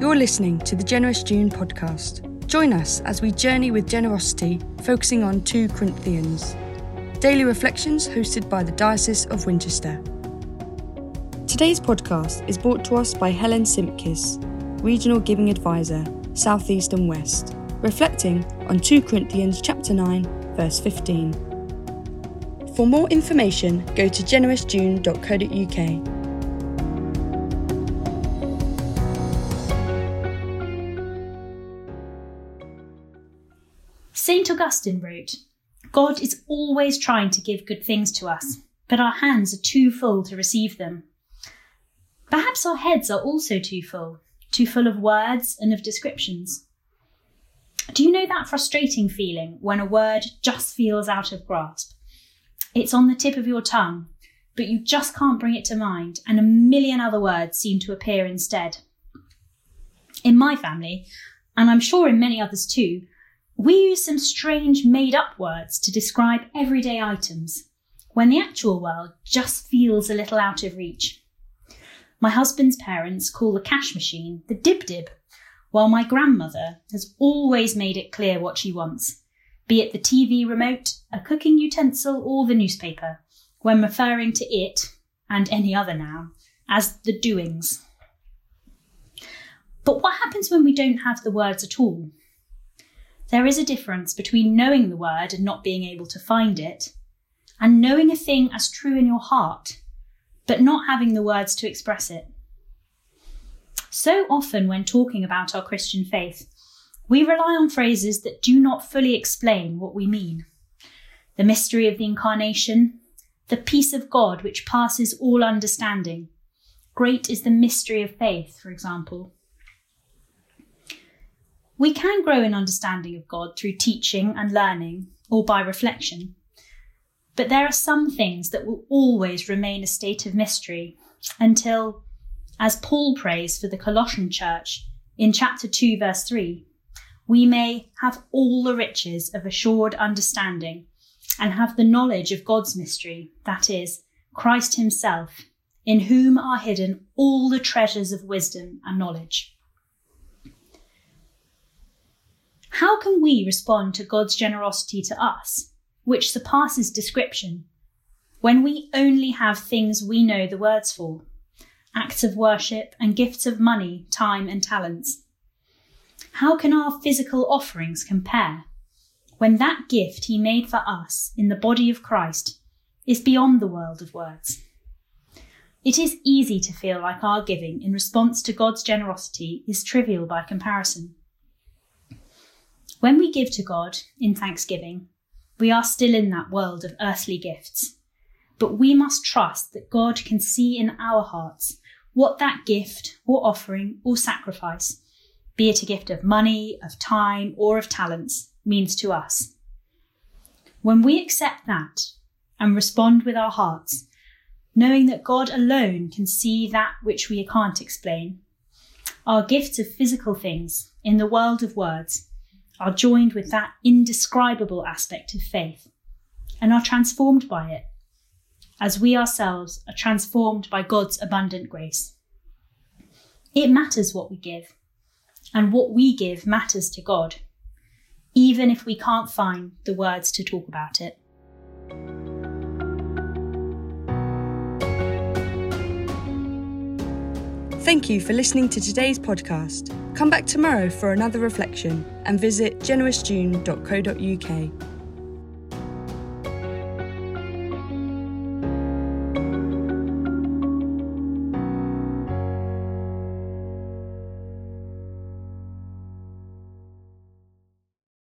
You're listening to the Generous June podcast. Join us as we journey with generosity, focusing on 2 Corinthians. Daily reflections hosted by the Diocese of Winchester. Today's podcast is brought to us by Helen Simkis, Regional Giving Advisor, South East and West, reflecting on 2 Corinthians chapter 9, verse 15. For more information, go to generousjune.co.uk. St. Augustine wrote, God is always trying to give good things to us, but our hands are too full to receive them. Perhaps our heads are also too full, too full of words and of descriptions. Do you know that frustrating feeling when a word just feels out of grasp? It's on the tip of your tongue, but you just can't bring it to mind, and a million other words seem to appear instead. In my family, and I'm sure in many others too, we use some strange made up words to describe everyday items when the actual world just feels a little out of reach. My husband's parents call the cash machine the dib dib, while my grandmother has always made it clear what she wants, be it the TV remote, a cooking utensil, or the newspaper, when referring to it, and any other noun, as the doings. But what happens when we don't have the words at all? There is a difference between knowing the word and not being able to find it, and knowing a thing as true in your heart, but not having the words to express it. So often, when talking about our Christian faith, we rely on phrases that do not fully explain what we mean. The mystery of the Incarnation, the peace of God which passes all understanding. Great is the mystery of faith, for example. We can grow in understanding of God through teaching and learning, or by reflection. But there are some things that will always remain a state of mystery until, as Paul prays for the Colossian church in chapter 2, verse 3, we may have all the riches of assured understanding and have the knowledge of God's mystery, that is, Christ Himself, in whom are hidden all the treasures of wisdom and knowledge. How can we respond to God's generosity to us, which surpasses description, when we only have things we know the words for, acts of worship and gifts of money, time, and talents? How can our physical offerings compare when that gift He made for us in the body of Christ is beyond the world of words? It is easy to feel like our giving in response to God's generosity is trivial by comparison. When we give to God in thanksgiving, we are still in that world of earthly gifts. But we must trust that God can see in our hearts what that gift or offering or sacrifice, be it a gift of money, of time, or of talents, means to us. When we accept that and respond with our hearts, knowing that God alone can see that which we can't explain, our gifts of physical things in the world of words are joined with that indescribable aspect of faith and are transformed by it, as we ourselves are transformed by God's abundant grace. It matters what we give, and what we give matters to God, even if we can't find the words to talk about it. Thank you for listening to today's podcast. Come back tomorrow for another reflection and visit generousjune.co.uk.